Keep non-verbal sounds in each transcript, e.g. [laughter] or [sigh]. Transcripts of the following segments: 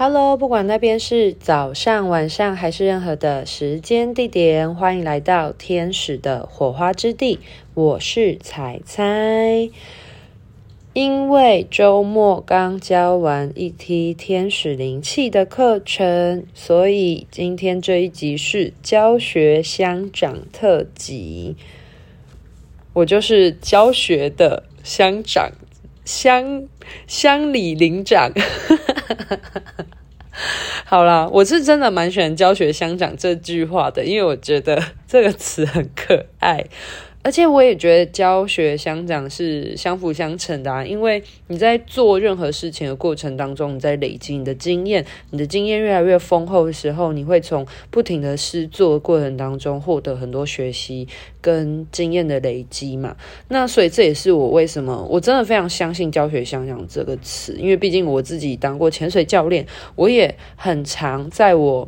Hello，不管那边是早上、晚上还是任何的时间地点，欢迎来到天使的火花之地。我是彩彩。因为周末刚教完一梯天使灵气的课程，所以今天这一集是教学乡长特辑。我就是教学的乡长。乡乡里领长，[laughs] 好啦，我是真的蛮喜欢教学相长这句话的，因为我觉得这个词很可爱。而且我也觉得教学相长是相辅相成的啊，因为你在做任何事情的过程当中，你在累积你的经验，你的经验越来越丰厚的时候，你会从不停的试做过程当中获得很多学习跟经验的累积嘛。那所以这也是我为什么我真的非常相信教学相长这个词，因为毕竟我自己当过潜水教练，我也很常在我。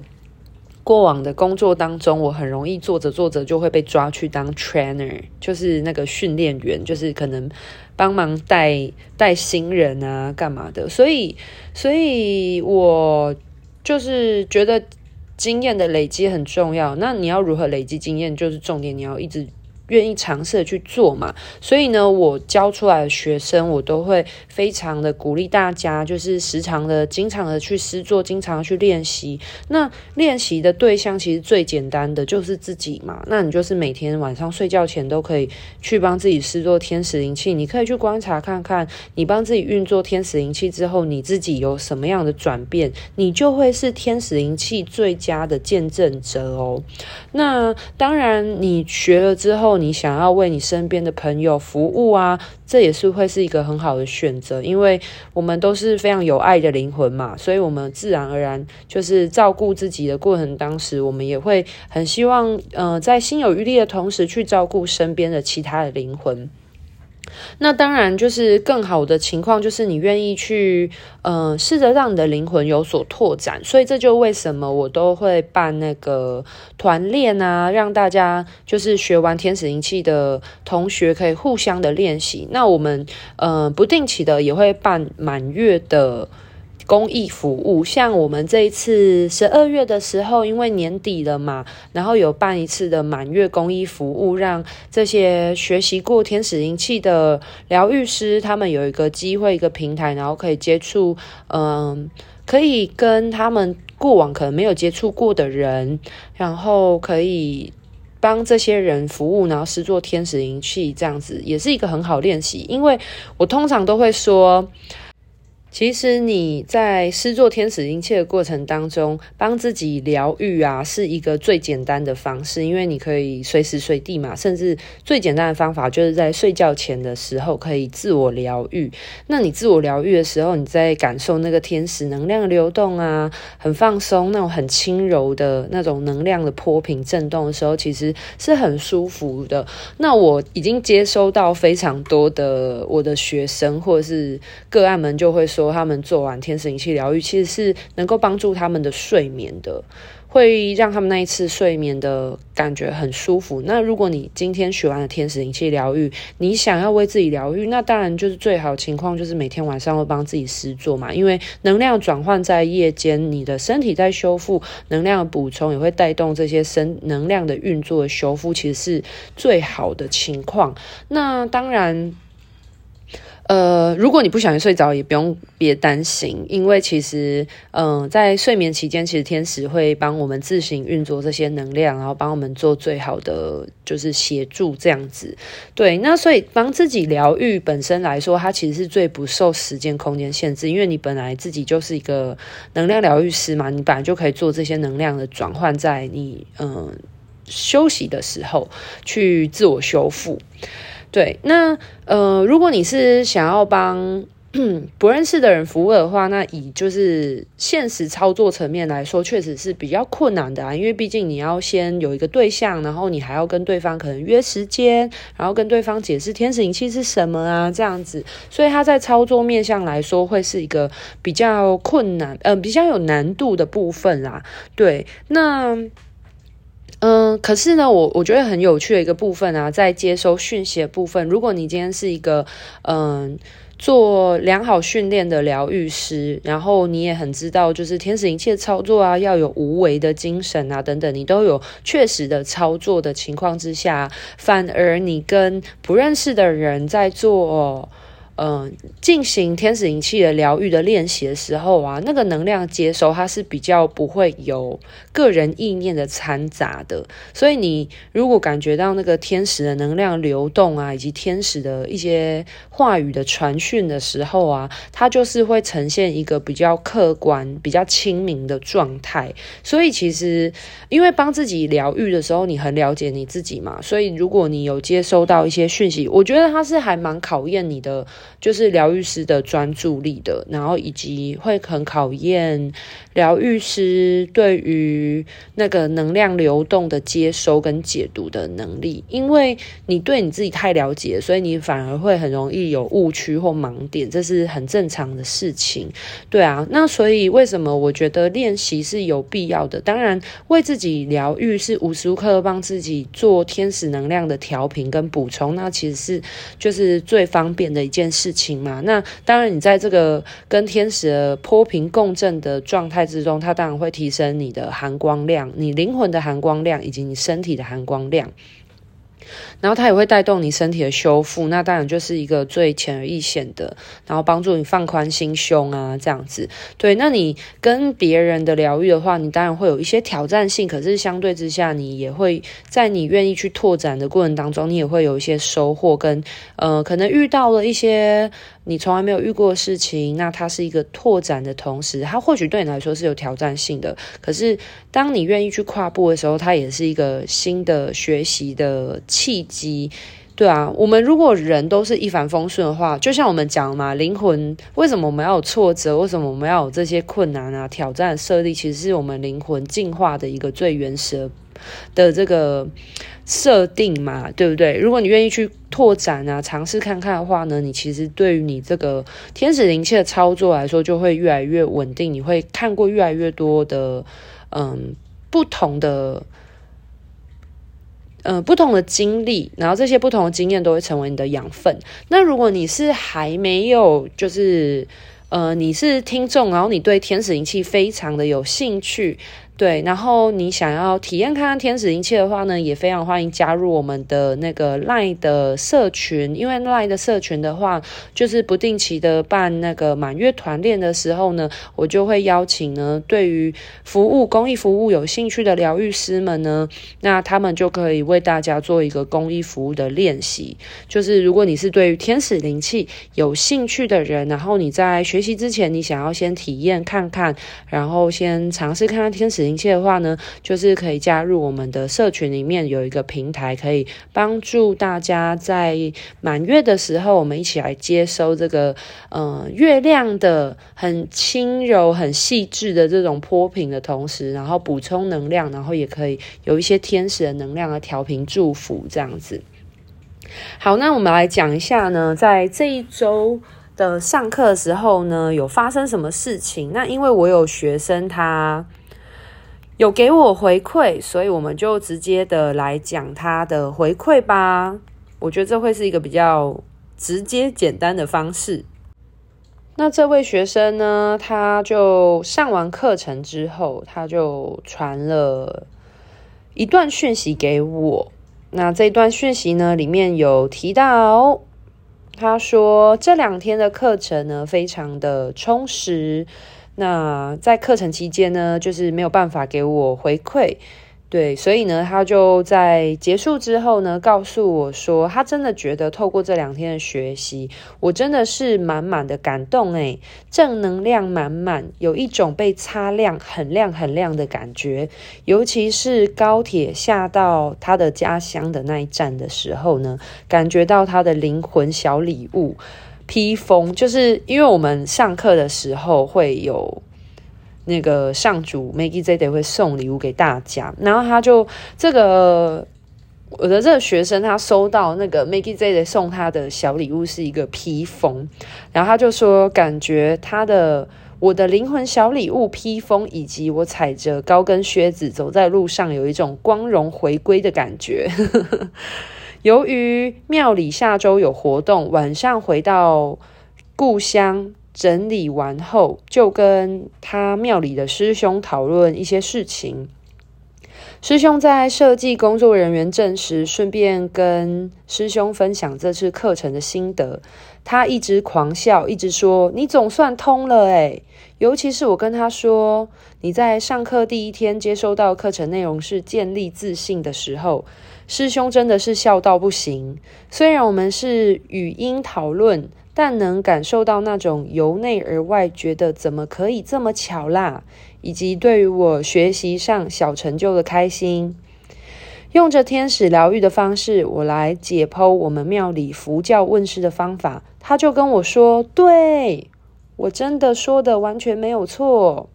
过往的工作当中，我很容易做着做着就会被抓去当 trainer，就是那个训练员，就是可能帮忙带带新人啊，干嘛的。所以，所以我就是觉得经验的累积很重要。那你要如何累积经验，就是重点，你要一直。愿意尝试的去做嘛，所以呢，我教出来的学生，我都会非常的鼓励大家，就是时常的、经常的去试做，经常去练习。那练习的对象其实最简单的就是自己嘛。那你就是每天晚上睡觉前都可以去帮自己试做天使灵气，你可以去观察看看，你帮自己运作天使灵气之后，你自己有什么样的转变，你就会是天使灵气最佳的见证者哦。那当然，你学了之后。你想要为你身边的朋友服务啊，这也是会是一个很好的选择，因为我们都是非常有爱的灵魂嘛，所以我们自然而然就是照顾自己的过程当时，我们也会很希望，呃，在心有余力的同时去照顾身边的其他的灵魂。那当然，就是更好的情况，就是你愿意去，呃，试着让你的灵魂有所拓展。所以这就为什么我都会办那个团练啊，让大家就是学完天使灵气的同学可以互相的练习。那我们，呃，不定期的也会办满月的。公益服务，像我们这一次十二月的时候，因为年底了嘛，然后有办一次的满月公益服务，让这些学习过天使灵气的疗愈师，他们有一个机会，一个平台，然后可以接触，嗯，可以跟他们过往可能没有接触过的人，然后可以帮这些人服务，然后施作天使灵气，这样子也是一个很好练习。因为我通常都会说。其实你在施作天使灵气的过程当中，帮自己疗愈啊，是一个最简单的方式，因为你可以随时随地嘛，甚至最简单的方法就是在睡觉前的时候可以自我疗愈。那你自我疗愈的时候，你在感受那个天使能量流动啊，很放松，那种很轻柔的那种能量的波频震动的时候，其实是很舒服的。那我已经接收到非常多的我的学生或者是个案们就会说。说他们做完天使灵气疗愈，其实是能够帮助他们的睡眠的，会让他们那一次睡眠的感觉很舒服。那如果你今天学完了天使灵气疗愈，你想要为自己疗愈，那当然就是最好情况，就是每天晚上会帮自己施作嘛。因为能量转换在夜间，你的身体在修复，能量补充也会带动这些生能量的运作修复，其实是最好的情况。那当然。呃，如果你不小心睡着，也不用别担心，因为其实，嗯、在睡眠期间，其实天使会帮我们自行运作这些能量，然后帮我们做最好的就是协助这样子。对，那所以帮自己疗愈本身来说，它其实是最不受时间空间限制，因为你本来自己就是一个能量疗愈师嘛，你本来就可以做这些能量的转换，在你嗯、休息的时候去自我修复。对，那呃，如果你是想要帮 [clears throat] 不认识的人服务的话，那以就是现实操作层面来说，确实是比较困难的啊。因为毕竟你要先有一个对象，然后你还要跟对方可能约时间，然后跟对方解释天使灵气是什么啊，这样子，所以它在操作面向来说会是一个比较困难，呃，比较有难度的部分啦。对，那。嗯，可是呢，我我觉得很有趣的一个部分啊，在接收讯息的部分，如果你今天是一个嗯做良好训练的疗愈师，然后你也很知道，就是天使灵气的操作啊，要有无为的精神啊，等等，你都有确实的操作的情况之下，反而你跟不认识的人在做。嗯，进行天使灵气的疗愈的练习的时候啊，那个能量接收它是比较不会有个人意念的掺杂的，所以你如果感觉到那个天使的能量流动啊，以及天使的一些话语的传讯的时候啊，它就是会呈现一个比较客观、比较清明的状态。所以其实，因为帮自己疗愈的时候，你很了解你自己嘛，所以如果你有接收到一些讯息，我觉得它是还蛮考验你的。就是疗愈师的专注力的，然后以及会很考验疗愈师对于那个能量流动的接收跟解读的能力。因为你对你自己太了解，所以你反而会很容易有误区或盲点，这是很正常的事情。对啊，那所以为什么我觉得练习是有必要的？当然，为自己疗愈是无时无刻帮自己做天使能量的调频跟补充，那其实是就是最方便的一件事。事情嘛，那当然，你在这个跟天使的波平共振的状态之中，它当然会提升你的含光量，你灵魂的含光量以及你身体的含光量。然后它也会带动你身体的修复，那当然就是一个最显而易见的，然后帮助你放宽心胸啊，这样子。对，那你跟别人的疗愈的话，你当然会有一些挑战性，可是相对之下，你也会在你愿意去拓展的过程当中，你也会有一些收获跟呃，可能遇到了一些。你从来没有遇过的事情，那它是一个拓展的同时，它或许对你来说是有挑战性的。可是，当你愿意去跨步的时候，它也是一个新的学习的契机。对啊，我们如果人都是一帆风顺的话，就像我们讲嘛，灵魂为什么我们要有挫折？为什么我们要有这些困难啊、挑战设立？其实是我们灵魂进化的一个最原始的。这个设定嘛，对不对？如果你愿意去拓展啊，尝试看看的话呢，你其实对于你这个天使灵气的操作来说，就会越来越稳定。你会看过越来越多的嗯不同的呃不同的经历，然后这些不同的经验都会成为你的养分。那如果你是还没有就是呃你是听众，然后你对天使灵气非常的有兴趣。对，然后你想要体验看看天使灵气的话呢，也非常欢迎加入我们的那个 LINE 的社群。因为 LINE 的社群的话，就是不定期的办那个满月团练的时候呢，我就会邀请呢，对于服务公益服务有兴趣的疗愈师们呢，那他们就可以为大家做一个公益服务的练习。就是如果你是对于天使灵气有兴趣的人，然后你在学习之前，你想要先体验看看，然后先尝试看看天使灵气的话呢，就是可以加入我们的社群里面，有一个平台可以帮助大家在满月的时候，我们一起来接收这个呃月亮的很轻柔、很细致的这种波频的同时，然后补充能量，然后也可以有一些天使的能量的调频祝福这样子。好，那我们来讲一下呢，在这一周的上课的时候呢，有发生什么事情？那因为我有学生他。有给我回馈，所以我们就直接的来讲他的回馈吧。我觉得这会是一个比较直接简单的方式。那这位学生呢，他就上完课程之后，他就传了一段讯息给我。那这段讯息呢，里面有提到，他说这两天的课程呢，非常的充实。那在课程期间呢，就是没有办法给我回馈，对，所以呢，他就在结束之后呢，告诉我说，他真的觉得透过这两天的学习，我真的是满满的感动，诶，正能量满满，有一种被擦亮、很亮、很亮的感觉。尤其是高铁下到他的家乡的那一站的时候呢，感觉到他的灵魂小礼物。披风，就是因为我们上课的时候会有那个上主 Maggie Zede 会送礼物给大家，然后他就这个我的这个学生他收到那个 Maggie Zede 送他的小礼物是一个披风，然后他就说感觉他的我的灵魂小礼物披风，以及我踩着高跟靴子走在路上有一种光荣回归的感觉。[laughs] 由于庙里下周有活动，晚上回到故乡整理完后，就跟他庙里的师兄讨论一些事情。师兄在设计工作人员证时，顺便跟师兄分享这次课程的心得。他一直狂笑，一直说：“你总算通了诶。”尤其是我跟他说：“你在上课第一天接收到课程内容是建立自信的时候，师兄真的是笑到不行。虽然我们是语音讨论，但能感受到那种由内而外觉得怎么可以这么巧啦。”以及对于我学习上小成就的开心，用着天使疗愈的方式，我来解剖我们庙里佛教问世的方法。他就跟我说：“对，我真的说的完全没有错。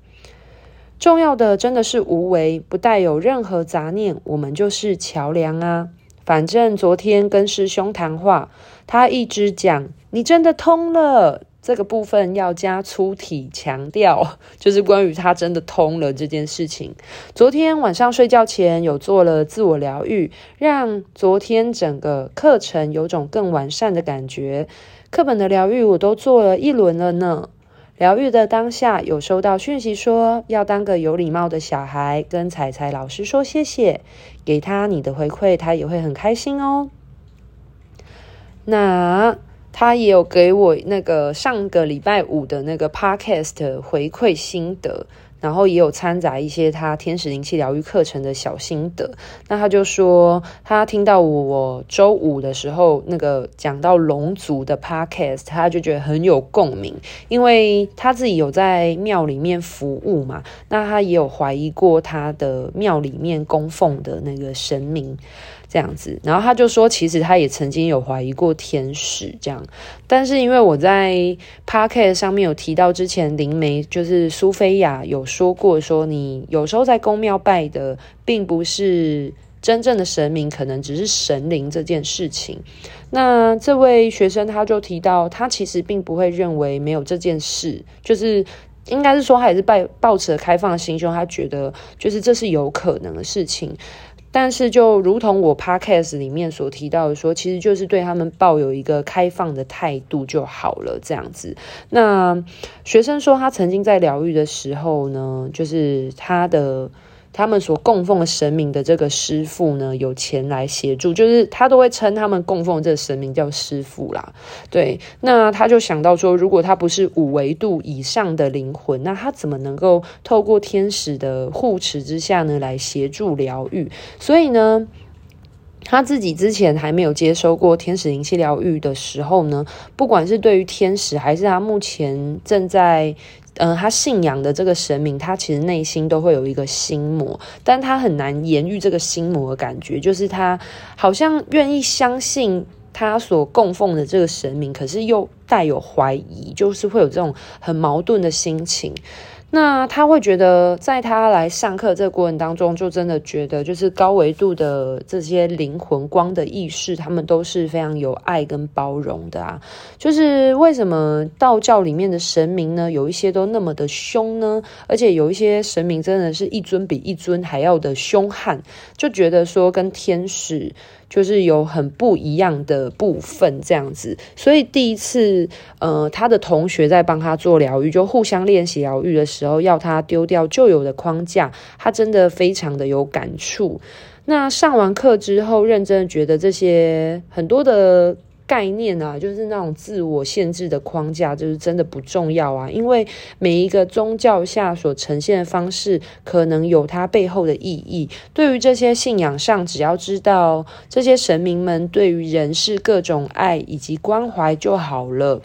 重要的真的是无为，不带有任何杂念。我们就是桥梁啊。反正昨天跟师兄谈话，他一直讲你真的通了。”这个部分要加粗体强调，[laughs] 就是关于他真的通了这件事情。昨天晚上睡觉前有做了自我疗愈，让昨天整个课程有种更完善的感觉。课本的疗愈我都做了一轮了呢。疗愈的当下有收到讯息说要当个有礼貌的小孩，跟彩彩老师说谢谢，给他你的回馈，他也会很开心哦。那。他也有给我那个上个礼拜五的那个 podcast 回馈心得，然后也有掺杂一些他天使灵气疗愈课程的小心得。那他就说，他听到我，我周五的时候那个讲到龙族的 podcast，他就觉得很有共鸣，因为他自己有在庙里面服务嘛，那他也有怀疑过他的庙里面供奉的那个神明。这样子，然后他就说，其实他也曾经有怀疑过天使这样，但是因为我在 Podcast 上面有提到，之前灵媒就是苏菲亚有说过，说你有时候在宫庙拜的，并不是真正的神明，可能只是神灵这件事情。那这位学生他就提到，他其实并不会认为没有这件事，就是应该是说他也是抱抱持了开放的心胸，他觉得就是这是有可能的事情。但是，就如同我 podcast 里面所提到的说，其实就是对他们抱有一个开放的态度就好了，这样子。那学生说，他曾经在疗愈的时候呢，就是他的。他们所供奉的神明的这个师父呢，有前来协助，就是他都会称他们供奉的这神明叫师父啦。对，那他就想到说，如果他不是五维度以上的灵魂，那他怎么能够透过天使的护持之下呢，来协助疗愈？所以呢，他自己之前还没有接收过天使灵气疗愈的时候呢，不管是对于天使，还是他目前正在。嗯、他信仰的这个神明，他其实内心都会有一个心魔，但他很难言喻这个心魔的感觉，就是他好像愿意相信他所供奉的这个神明，可是又带有怀疑，就是会有这种很矛盾的心情。那他会觉得，在他来上课这个过程当中，就真的觉得，就是高维度的这些灵魂光的意识，他们都是非常有爱跟包容的啊。就是为什么道教里面的神明呢，有一些都那么的凶呢？而且有一些神明真的是一尊比一尊还要的凶悍，就觉得说跟天使。就是有很不一样的部分这样子，所以第一次，呃，他的同学在帮他做疗愈，就互相练习疗愈的时候，要他丢掉旧有的框架，他真的非常的有感触。那上完课之后，认真的觉得这些很多的。概念啊，就是那种自我限制的框架，就是真的不重要啊。因为每一个宗教下所呈现的方式，可能有它背后的意义。对于这些信仰上，只要知道这些神明们对于人是各种爱以及关怀就好了。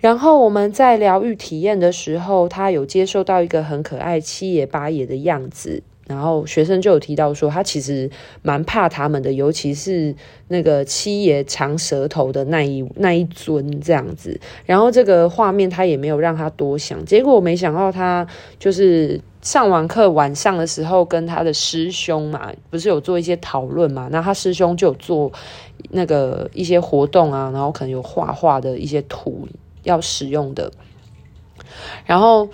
然后我们在疗愈体验的时候，他有接受到一个很可爱七爷八爷的样子。然后学生就有提到说，他其实蛮怕他们的，尤其是那个七爷长舌头的那一那一尊这样子。然后这个画面他也没有让他多想，结果我没想到他就是上完课晚上的时候，跟他的师兄嘛，不是有做一些讨论嘛？那他师兄就有做那个一些活动啊，然后可能有画画的一些图要使用的，然后。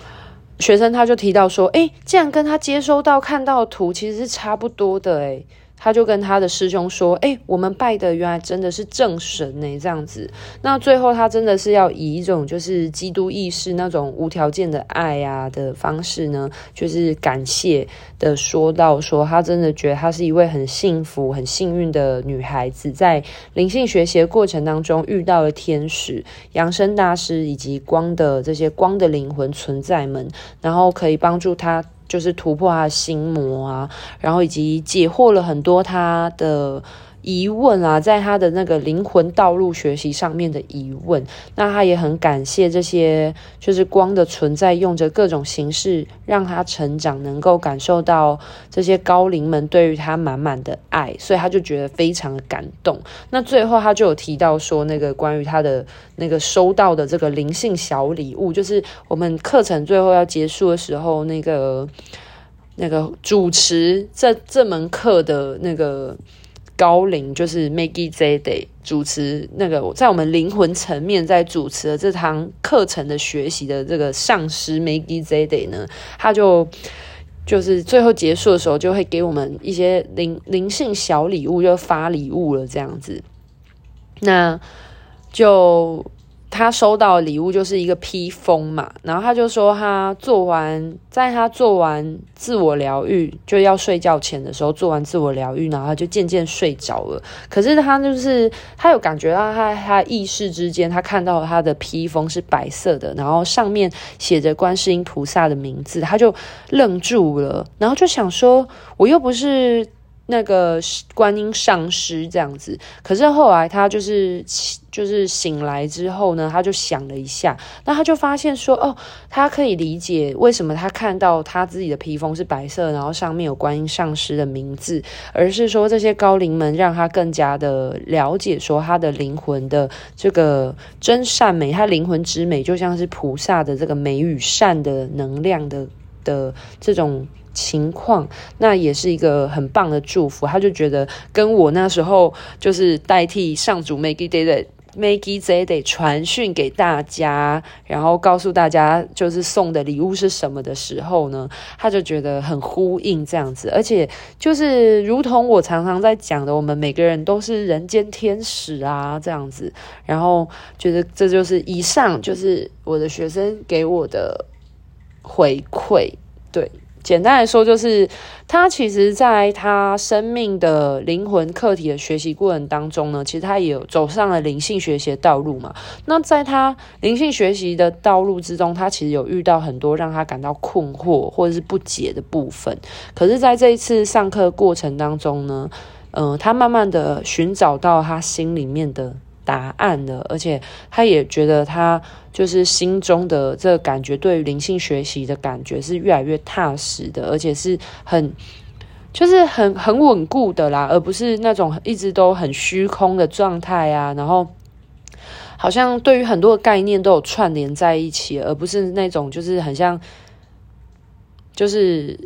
学生他就提到说，诶，这样跟他接收到看到的图其实是差不多的，诶，他就跟他的师兄说：“哎、我们拜的原来真的是正神呢，这样子。那最后他真的是要以一种就是基督意识那种无条件的爱啊的方式呢，就是感谢的说到说，他真的觉得他是一位很幸福、很幸运的女孩子，在灵性学习的过程当中遇到了天使、扬升大师以及光的这些光的灵魂存在们，然后可以帮助他。”就是突破他的心魔啊，然后以及解惑了很多他的疑问啊，在他的那个灵魂道路学习上面的疑问，那他也很感谢这些就是光的存在，用着各种形式让他成长，能够感受到这些高龄们对于他满满的爱，所以他就觉得非常的感动。那最后他就有提到说，那个关于他的那个收到的这个灵性小礼物，就是我们课程最后要结束的时候，那个那个主持这这门课的那个。高龄就是 Maggie Zede 主持那个在我们灵魂层面在主持的这堂课程的学习的这个上师 Maggie Zede 呢，他就就是最后结束的时候就会给我们一些灵灵性小礼物，就发礼物了这样子，那就。他收到礼物就是一个披风嘛，然后他就说他做完，在他做完自我疗愈，就要睡觉前的时候做完自我疗愈，然后他就渐渐睡着了。可是他就是他有感觉到他他意识之间，他看到他的披风是白色的，然后上面写着观世音菩萨的名字，他就愣住了，然后就想说，我又不是。那个观音上师这样子，可是后来他就是就是醒来之后呢，他就想了一下，那他就发现说，哦，他可以理解为什么他看到他自己的披风是白色，然后上面有观音上师的名字，而是说这些高灵们让他更加的了解，说他的灵魂的这个真善美，他灵魂之美就像是菩萨的这个美与善的能量的的这种。情况，那也是一个很棒的祝福。他就觉得跟我那时候就是代替上主 Maggie Day 的 Maggie Day 传讯给大家，然后告诉大家就是送的礼物是什么的时候呢，他就觉得很呼应这样子。而且就是如同我常常在讲的，我们每个人都是人间天使啊，这样子。然后觉得这就是以上就是我的学生给我的回馈，对。简单来说，就是他其实在他生命的灵魂课题的学习过程当中呢，其实他也有走上了灵性学习的道路嘛。那在他灵性学习的道路之中，他其实有遇到很多让他感到困惑或者是不解的部分。可是，在这一次上课过程当中呢，嗯、呃，他慢慢的寻找到他心里面的。答案的，而且他也觉得他就是心中的这个感觉，对于灵性学习的感觉是越来越踏实的，而且是很就是很很稳固的啦，而不是那种一直都很虚空的状态啊。然后好像对于很多的概念都有串联在一起，而不是那种就是很像就是。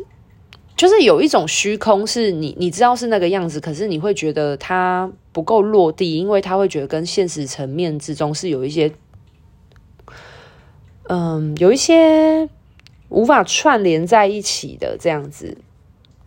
就是有一种虚空，是你你知道是那个样子，可是你会觉得它不够落地，因为他会觉得跟现实层面之中是有一些，嗯，有一些无法串联在一起的这样子，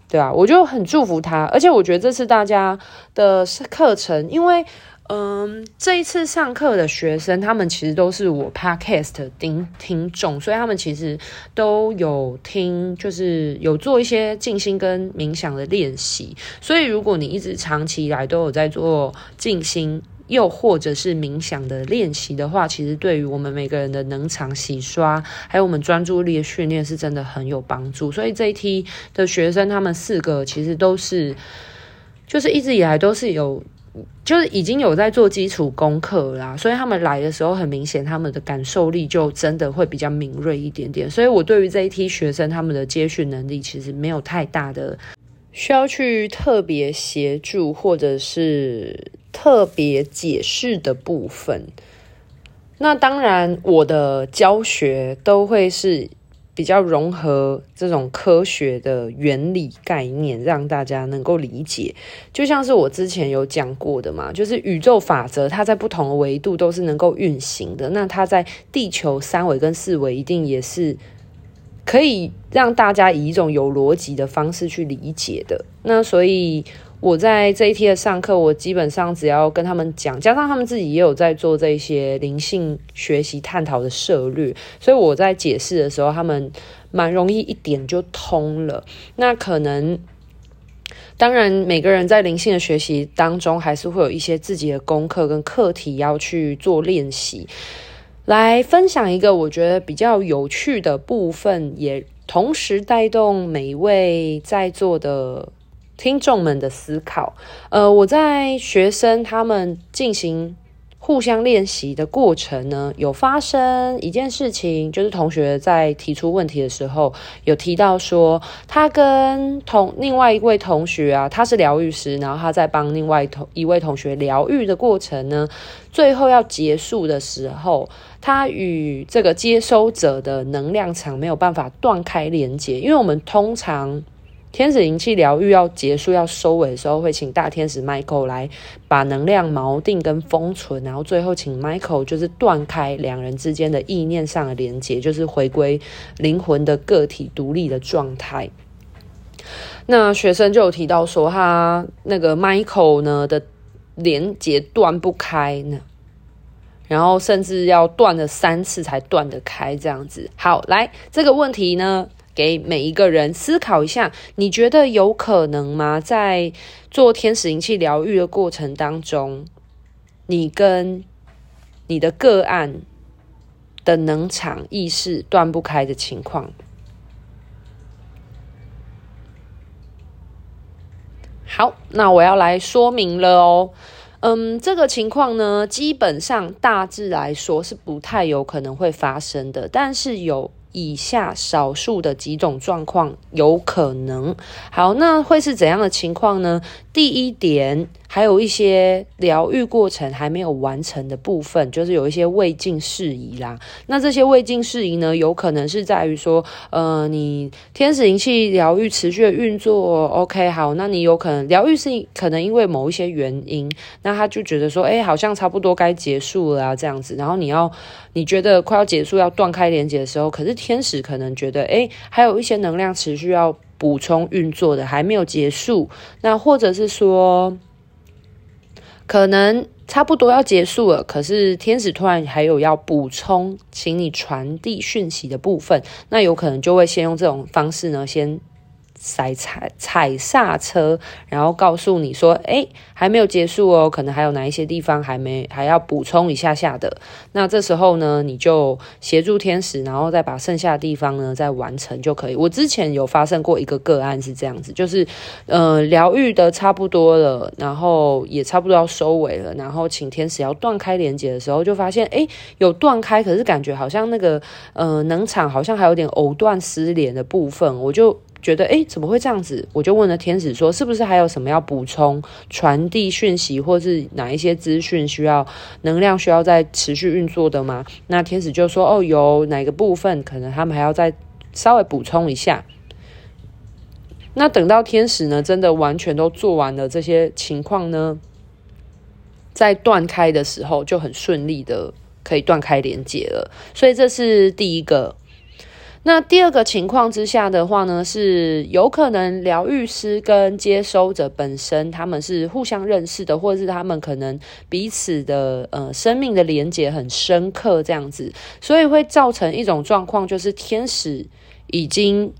对啊，我就很祝福他，而且我觉得这次大家的课程，因为。嗯，这一次上课的学生，他们其实都是我 podcast 的听听众，所以他们其实都有听，就是有做一些静心跟冥想的练习。所以，如果你一直长期以来都有在做静心，又或者是冥想的练习的话，其实对于我们每个人的能场洗刷，还有我们专注力的训练，是真的很有帮助。所以这一批的学生，他们四个其实都是，就是一直以来都是有。就是已经有在做基础功课啦，所以他们来的时候很明显，他们的感受力就真的会比较敏锐一点点。所以我对于这一批学生，他们的接续能力其实没有太大的需要去特别协助或者是特别解释的部分。那当然，我的教学都会是。比较融合这种科学的原理概念，让大家能够理解。就像是我之前有讲过的嘛，就是宇宙法则，它在不同的维度都是能够运行的。那它在地球三维跟四维，一定也是可以让大家以一种有逻辑的方式去理解的。那所以。我在这一期的上课，我基本上只要跟他们讲，加上他们自己也有在做这些灵性学习探讨的涉略，所以我在解释的时候，他们蛮容易一点就通了。那可能，当然每个人在灵性的学习当中，还是会有一些自己的功课跟课题要去做练习。来分享一个我觉得比较有趣的部分，也同时带动每一位在座的。听众们的思考，呃，我在学生他们进行互相练习的过程呢，有发生一件事情，就是同学在提出问题的时候，有提到说，他跟同另外一位同学啊，他是疗愈师，然后他在帮另外同一位同学疗愈的过程呢，最后要结束的时候，他与这个接收者的能量场没有办法断开连接，因为我们通常。天使灵气疗愈要结束、要收尾的时候，会请大天使 Michael 来把能量锚定跟封存，然后最后请 Michael 就是断开两人之间的意念上的连接，就是回归灵魂的个体独立的状态。那学生就有提到说，他那个 Michael 呢的连接断不开呢，然后甚至要断了三次才断得开这样子。好，来这个问题呢，给每一个人思考一下，你觉得有可能吗？在做天使灵气疗愈的过程当中，你跟你的个案的能场意识断不开的情况。好，那我要来说明了哦。嗯，这个情况呢，基本上大致来说是不太有可能会发生的，但是有。以下少数的几种状况有可能。好，那会是怎样的情况呢？第一点，还有一些疗愈过程还没有完成的部分，就是有一些未尽事宜啦。那这些未尽事宜呢，有可能是在于说，呃，你天使灵气疗愈持续的运作，OK，好，那你有可能疗愈是可能因为某一些原因，那他就觉得说，哎，好像差不多该结束了啊，这样子。然后你要你觉得快要结束要断开连接的时候，可是天使可能觉得，哎，还有一些能量持续要。补充运作的还没有结束，那或者是说，可能差不多要结束了，可是天使突然还有要补充，请你传递讯息的部分，那有可能就会先用这种方式呢，先。踩踩踩刹车，然后告诉你说：“哎，还没有结束哦，可能还有哪一些地方还没还要补充一下下的。那这时候呢，你就协助天使，然后再把剩下的地方呢再完成就可以。我之前有发生过一个个案是这样子，就是呃疗愈的差不多了，然后也差不多要收尾了，然后请天使要断开连接的时候，就发现哎有断开，可是感觉好像那个呃能场好像还有点藕断丝连的部分，我就。觉得诶，怎么会这样子？我就问了天使说，是不是还有什么要补充、传递讯息，或是哪一些资讯需要能量需要再持续运作的吗？那天使就说，哦，有哪个部分可能他们还要再稍微补充一下。那等到天使呢，真的完全都做完了这些情况呢，在断开的时候就很顺利的可以断开连接了。所以这是第一个。那第二个情况之下的话呢，是有可能疗愈师跟接收者本身他们是互相认识的，或者是他们可能彼此的呃生命的连接很深刻这样子，所以会造成一种状况，就是天使已经。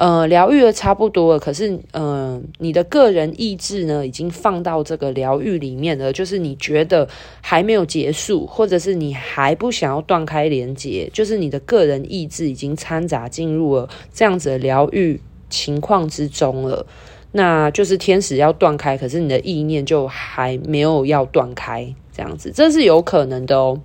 呃，疗愈的差不多了，可是，嗯、呃，你的个人意志呢，已经放到这个疗愈里面了。就是你觉得还没有结束，或者是你还不想要断开连接，就是你的个人意志已经掺杂进入了这样子的疗愈情况之中了。那就是天使要断开，可是你的意念就还没有要断开，这样子，这是有可能的哦。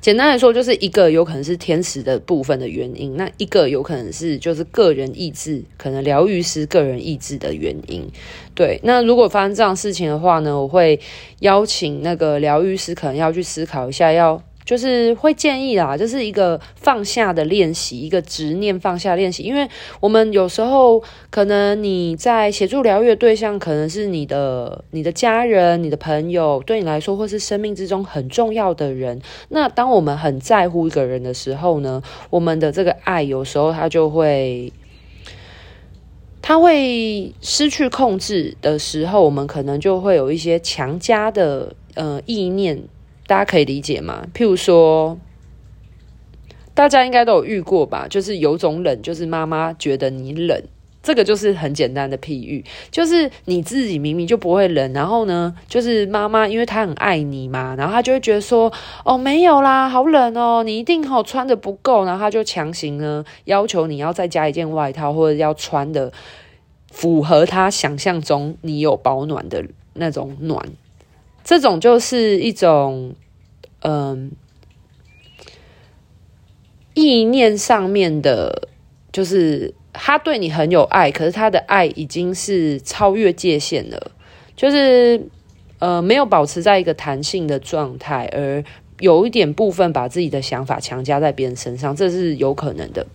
简单来说，就是一个有可能是天使的部分的原因，那一个有可能是就是个人意志，可能疗愈师个人意志的原因。对，那如果发生这样事情的话呢，我会邀请那个疗愈师，可能要去思考一下要。就是会建议啦，就是一个放下的练习，一个执念放下练习。因为我们有时候可能你在协助疗愈的对象，可能是你的、你的家人、你的朋友，对你来说或是生命之中很重要的人。那当我们很在乎一个人的时候呢，我们的这个爱有时候它就会。它会失去控制的时候，我们可能就会有一些强加的呃意念，大家可以理解吗？譬如说，大家应该都有遇过吧，就是有种冷，就是妈妈觉得你冷。这个就是很简单的譬喻，就是你自己明明就不会冷，然后呢，就是妈妈因为她很爱你嘛，然后她就会觉得说，哦，没有啦，好冷哦，你一定好穿的不够，然后她就强行呢要求你要再加一件外套，或者要穿的符合她想象中你有保暖的那种暖，这种就是一种嗯意念上面的，就是。他对你很有爱，可是他的爱已经是超越界限了，就是呃没有保持在一个弹性的状态，而有一点部分把自己的想法强加在别人身上，这是有可能的。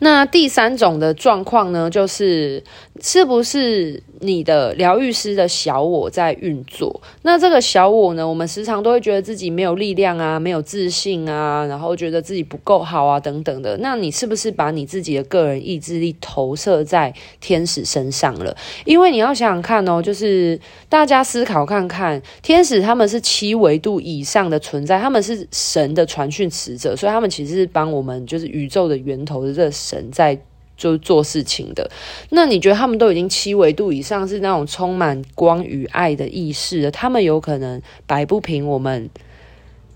那第三种的状况呢，就是是不是你的疗愈师的小我在运作？那这个小我呢，我们时常都会觉得自己没有力量啊，没有自信啊，然后觉得自己不够好啊，等等的。那你是不是把你自己的个人意志力投射在天使身上了？因为你要想想看哦，就是大家思考看看，天使他们是七维度以上的存在，他们是神的传讯使者，所以他们其实是帮我们，就是宇宙的源头的这个神在就做事情的，那你觉得他们都已经七维度以上，是那种充满光与爱的意识了，他们有可能摆不平我们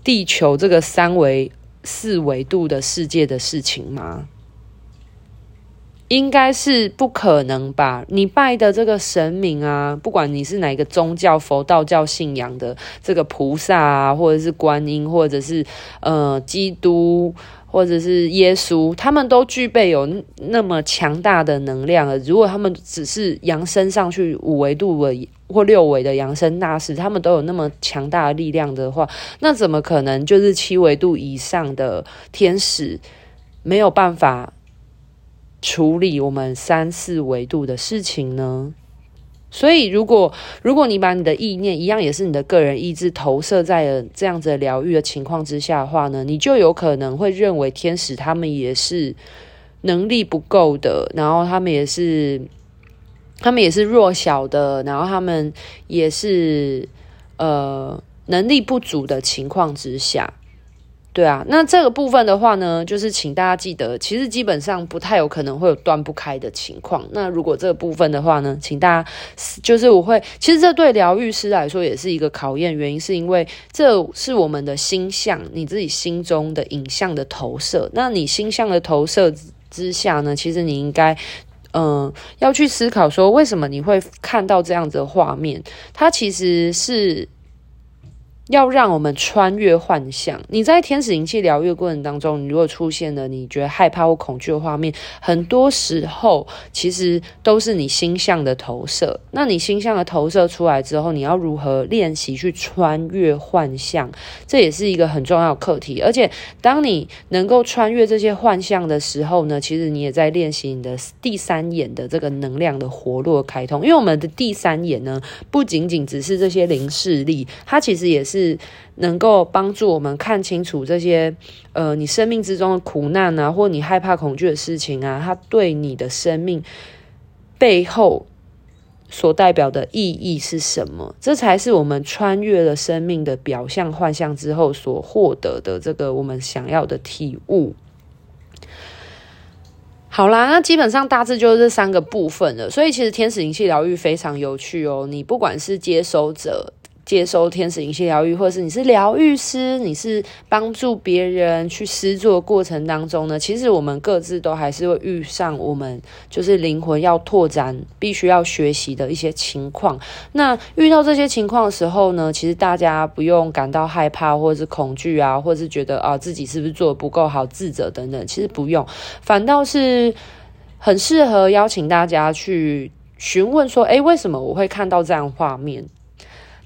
地球这个三维、四维度的世界的事情吗？应该是不可能吧？你拜的这个神明啊，不管你是哪个宗教，佛道教信仰的这个菩萨啊，或者是观音，或者是呃基督。或者是耶稣，他们都具备有那么强大的能量。如果他们只是扬升上去五维度的或六维的扬升大师，他们都有那么强大的力量的话，那怎么可能就是七维度以上的天使没有办法处理我们三四维度的事情呢？所以，如果如果你把你的意念一样，也是你的个人意志投射在了这样子疗愈的情况之下的话呢，你就有可能会认为天使他们也是能力不够的，然后他们也是他们也是弱小的，然后他们也是呃能力不足的情况之下。对啊，那这个部分的话呢，就是请大家记得，其实基本上不太有可能会有断不开的情况。那如果这个部分的话呢，请大家就是我会，其实这对疗愈师来说也是一个考验，原因是因为这是我们的心象，你自己心中的影像的投射。那你心象的投射之下呢，其实你应该嗯要去思考说，为什么你会看到这样子的画面？它其实是。要让我们穿越幻象。你在天使灵气疗愈过程当中，你如果出现了你觉得害怕或恐惧的画面，很多时候其实都是你心象的投射。那你心象的投射出来之后，你要如何练习去穿越幻象？这也是一个很重要的课题。而且，当你能够穿越这些幻象的时候呢，其实你也在练习你的第三眼的这个能量的活络开通。因为我们的第三眼呢，不仅仅只是这些灵视力，它其实也是。是能够帮助我们看清楚这些，呃，你生命之中的苦难啊，或你害怕、恐惧的事情啊，它对你的生命背后所代表的意义是什么？这才是我们穿越了生命的表象幻象之后所获得的这个我们想要的体悟。好啦，那基本上大致就是这三个部分了。所以其实天使灵气疗愈非常有趣哦，你不管是接收者。接收天使灵性疗愈，或者是你是疗愈师，你是帮助别人去施作过程当中呢，其实我们各自都还是会遇上我们就是灵魂要拓展、必须要学习的一些情况。那遇到这些情况的时候呢，其实大家不用感到害怕，或者是恐惧啊，或者是觉得啊自己是不是做的不够好、自责等等，其实不用，反倒是很适合邀请大家去询问说：诶，为什么我会看到这样画面？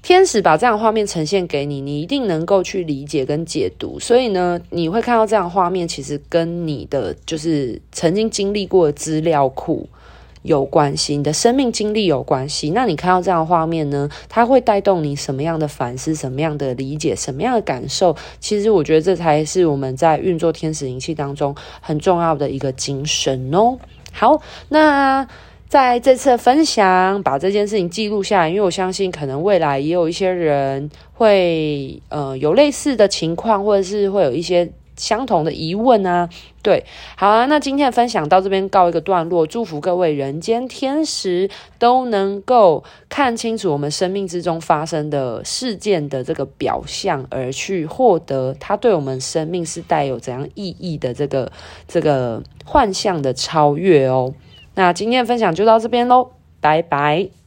天使把这样画面呈现给你，你一定能够去理解跟解读。所以呢，你会看到这样画面，其实跟你的就是曾经经历过的资料库有关系，你的生命经历有关系。那你看到这样画面呢，它会带动你什么样的反思、什么样的理解、什么样的感受？其实我觉得这才是我们在运作天使灵气当中很重要的一个精神哦。好，那在这次分享，把这件事情记录下来，因为我相信可能未来也有一些人会呃有类似的情况，或者是会有一些。相同的疑问啊，对，好啊，那今天的分享到这边告一个段落，祝福各位人间天使都能够看清楚我们生命之中发生的事件的这个表象，而去获得它对我们生命是带有怎样意义的这个这个幻象的超越哦。那今天的分享就到这边喽，拜拜。